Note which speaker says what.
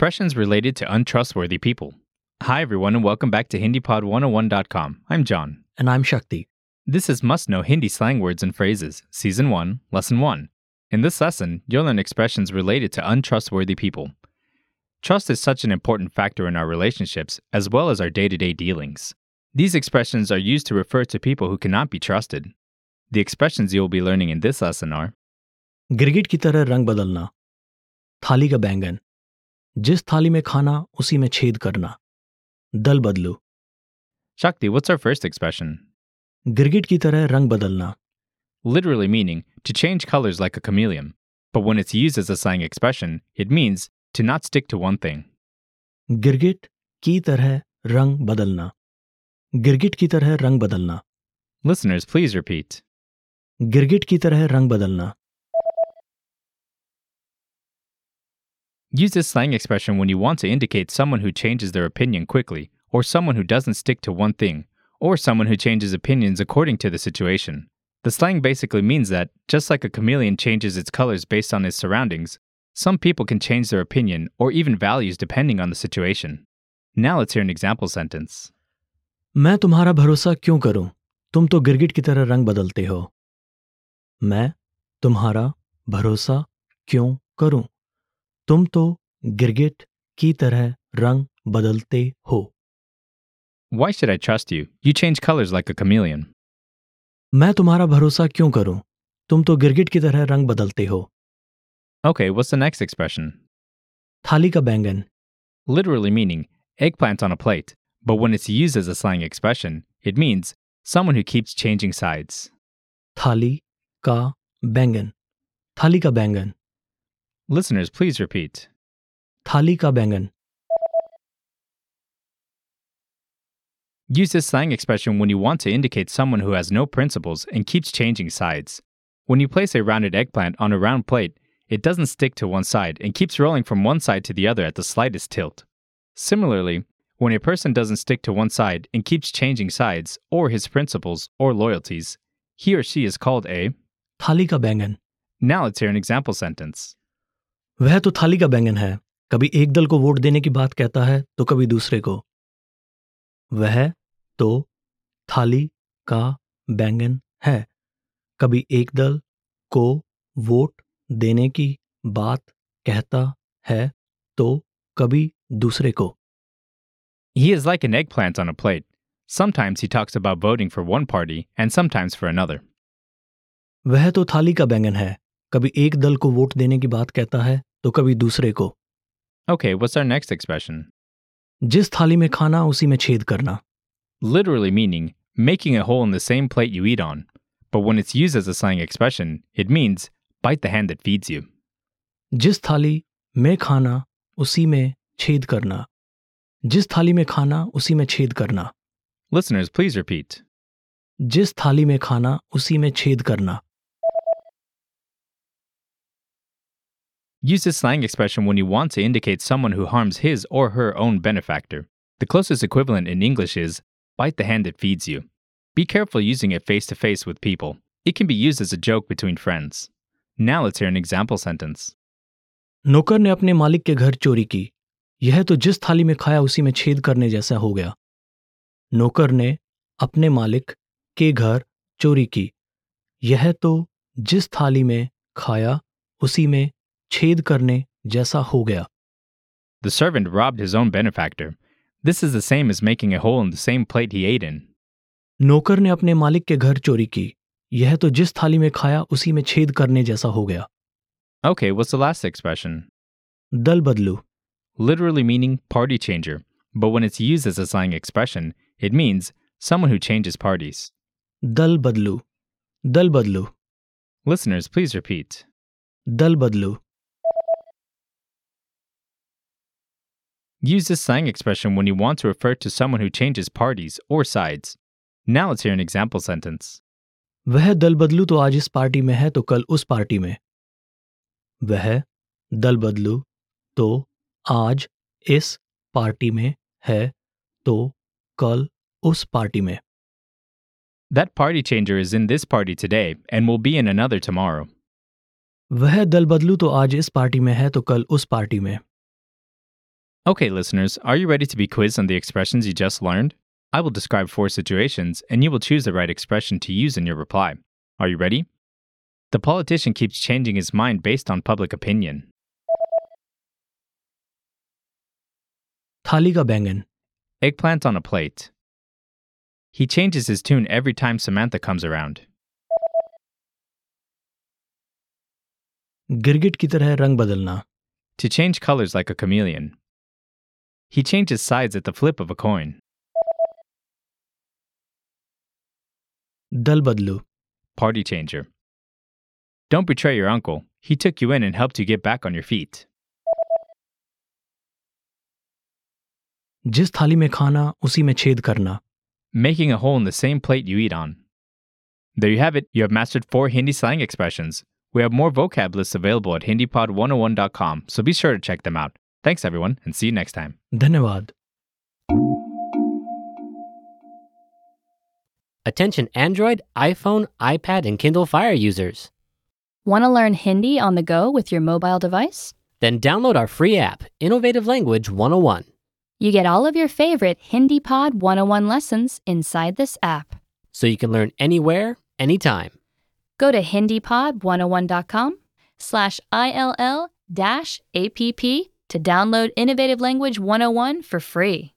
Speaker 1: Expressions related to untrustworthy people. Hi, everyone, and welcome back to HindiPod101.com. I'm John.
Speaker 2: And I'm Shakti.
Speaker 1: This is Must Know Hindi Slang Words and Phrases, Season 1, Lesson 1. In this lesson, you'll learn expressions related to untrustworthy people. Trust is such an important factor in our relationships as well as our day to day dealings. These expressions are used to refer to people who cannot be trusted. The expressions you'll be learning in this lesson are
Speaker 2: गिरगिट की तरह रंग बदलना थाली का बैंगन जिस थाली में खाना उसी में छेद करना दल बदलू
Speaker 1: Shakti, what's our first expression?
Speaker 2: गिरगिट की तरह रंग बदलना
Speaker 1: Literally meaning to change colors like a chameleon. But when it's used as a slang expression, it means to not stick to one thing.
Speaker 2: गिरगिट की तरह रंग बदलना गिरगिट की तरह रंग बदलना
Speaker 1: Listeners, please repeat.
Speaker 2: गिरगिट की तरह रंग बदलना
Speaker 1: Use this slang expression when you want to indicate someone who changes their opinion quickly, or someone who doesn't stick to one thing, or someone who changes opinions according to the situation. The slang basically means that, just like a chameleon changes its colors based on its surroundings, some people can change their opinion or even values depending on the situation. Now let's hear an example sentence.
Speaker 2: मैं तुम्हारा भरोसा क्यों करूं तुम तो गिरगिट की तरह रंग बदलते हो मैं तुम्हारा भरोसा क्यों करूं तुम तो गिरगिट की तरह रंग बदलते हो
Speaker 1: Why should I trust you? You change colors like a chameleon.
Speaker 2: मैं तुम्हारा भरोसा क्यों करूँ तुम तो गिरगिट की तरह रंग बदलते हो
Speaker 1: Okay, what's the next expression?
Speaker 2: थाली का बैंगन
Speaker 1: Literally meaning eggplant on a plate, but when it's used as a slang expression, it means someone who keeps changing sides.
Speaker 2: थाली का बैंगन थाली का बैंगन
Speaker 1: Listeners, please repeat.
Speaker 2: Thali ka bangan.
Speaker 1: Use this slang expression when you want to indicate someone who has no principles and keeps changing sides. When you place a rounded eggplant on a round plate, it doesn't stick to one side and keeps rolling from one side to the other at the slightest tilt. Similarly, when a person doesn't stick to one side and keeps changing sides or his principles or loyalties, he or she is called a
Speaker 2: Thali ka bangan.
Speaker 1: Now let's hear an example sentence.
Speaker 2: वह तो थाली का बैंगन है। कभी एक दल को वोट देने की बात कहता है तो कभी दूसरे को। वह तो थाली का बैंगन है। कभी एक दल को वोट देने की बात कहता है तो कभी दूसरे को।
Speaker 1: He is like an eggplant on a plate. Sometimes he talks about voting for one party and sometimes for another.
Speaker 2: वह तो थाली का बैंगन है। कभी एक दल को वोट देने की बात कहता है तो कभी दूसरे को।
Speaker 1: Okay what's our next expression
Speaker 2: जिस थाली में खाना उसी में छेद करना।
Speaker 1: Literally meaning making a hole in the same plate you eat on but when it's used as a slang expression it means bite the hand that feeds you
Speaker 2: जिस थाली में खाना उसी में छेद करना। जिस थाली में खाना उसी में छेद करना।
Speaker 1: लिसनर्स प्लीज़ रिपीट
Speaker 2: जिस थाली में खाना उसी में छेद करना।
Speaker 1: Use this slang expression when you want to indicate someone who harms his or her own benefactor. The closest equivalent in English is bite the hand that feeds you. Be careful using it face to face with people. It can be used as a joke between friends. Now let's hear an example sentence.
Speaker 2: नौकर ने अपने मालिक के घर चोरी की यह तो जिस थाली में खाया उसी में छेद करने जैसा हो गया नौकर ने अपने मालिक के घर चोरी की यह तो जिस थाली में खाया उसी में छेद करने जैसा हो गया
Speaker 1: The servant robbed his own benefactor. This is the same as making a hole in the same plate he ate in.
Speaker 2: नौकर ने अपने मालिक के घर चोरी की यह तो जिस थाली में खाया उसी में छेद करने जैसा हो गया
Speaker 1: Okay, what's the last expression?
Speaker 2: दल बदलू
Speaker 1: Literally meaning party changer, but when it's used as a slang expression, it means someone who changes parties.
Speaker 2: दल बदलू दल बदलू
Speaker 1: Listeners, please repeat.
Speaker 2: दल बदलू
Speaker 1: Use this slang expression when you want to refer to someone who changes parties or sides. Now let's hear an example sentence.
Speaker 2: वह दल बदलू तो आज इस पार्टी में है तो कल उस पार्टी में वह दल बदलू तो आज इस पार्टी में है तो कल उस पार्टी में
Speaker 1: That party changer is in this party today and will be in another tomorrow.
Speaker 2: वह दल बदलू तो आज इस पार्टी में है तो कल उस पार्टी में
Speaker 1: Okay, listeners, are you ready to be quizzed on the expressions you just learned? I will describe four situations, and you will choose the right expression to use in your reply. Are you ready? The politician keeps changing his mind based on public opinion.
Speaker 2: Thali.
Speaker 1: Eggplant on a plate. He changes his tune every time Samantha comes around.
Speaker 2: Girgit ki tarah rang badalna.
Speaker 1: To change colors like a chameleon. He changes sides at the flip of a coin.
Speaker 2: दल बदलू
Speaker 1: Party changer. Don't betray your uncle. He took you in and helped you get back on your feet.
Speaker 2: जिस थाली में खाना उसी में छेद करना
Speaker 1: Making a hole in the same plate you eat on. There you have it. You have mastered four Hindi slang expressions. We have more vocab lists available at HindiPod101.com, so be sure to check them out. Thanks, everyone, and see you next time.
Speaker 2: Dhanyawad.
Speaker 3: Attention Android, iPhone, iPad, and Kindle Fire users.
Speaker 4: Want to learn Hindi on the go with your mobile device?
Speaker 3: Then download our free app, Innovative Language 101.
Speaker 4: You get all of your favorite Hindi Pod 101 lessons inside this app.
Speaker 3: So you can learn anywhere, anytime.
Speaker 4: Go to HindiPod101.com slash ILL dash APP to download Innovative Language 101 for free.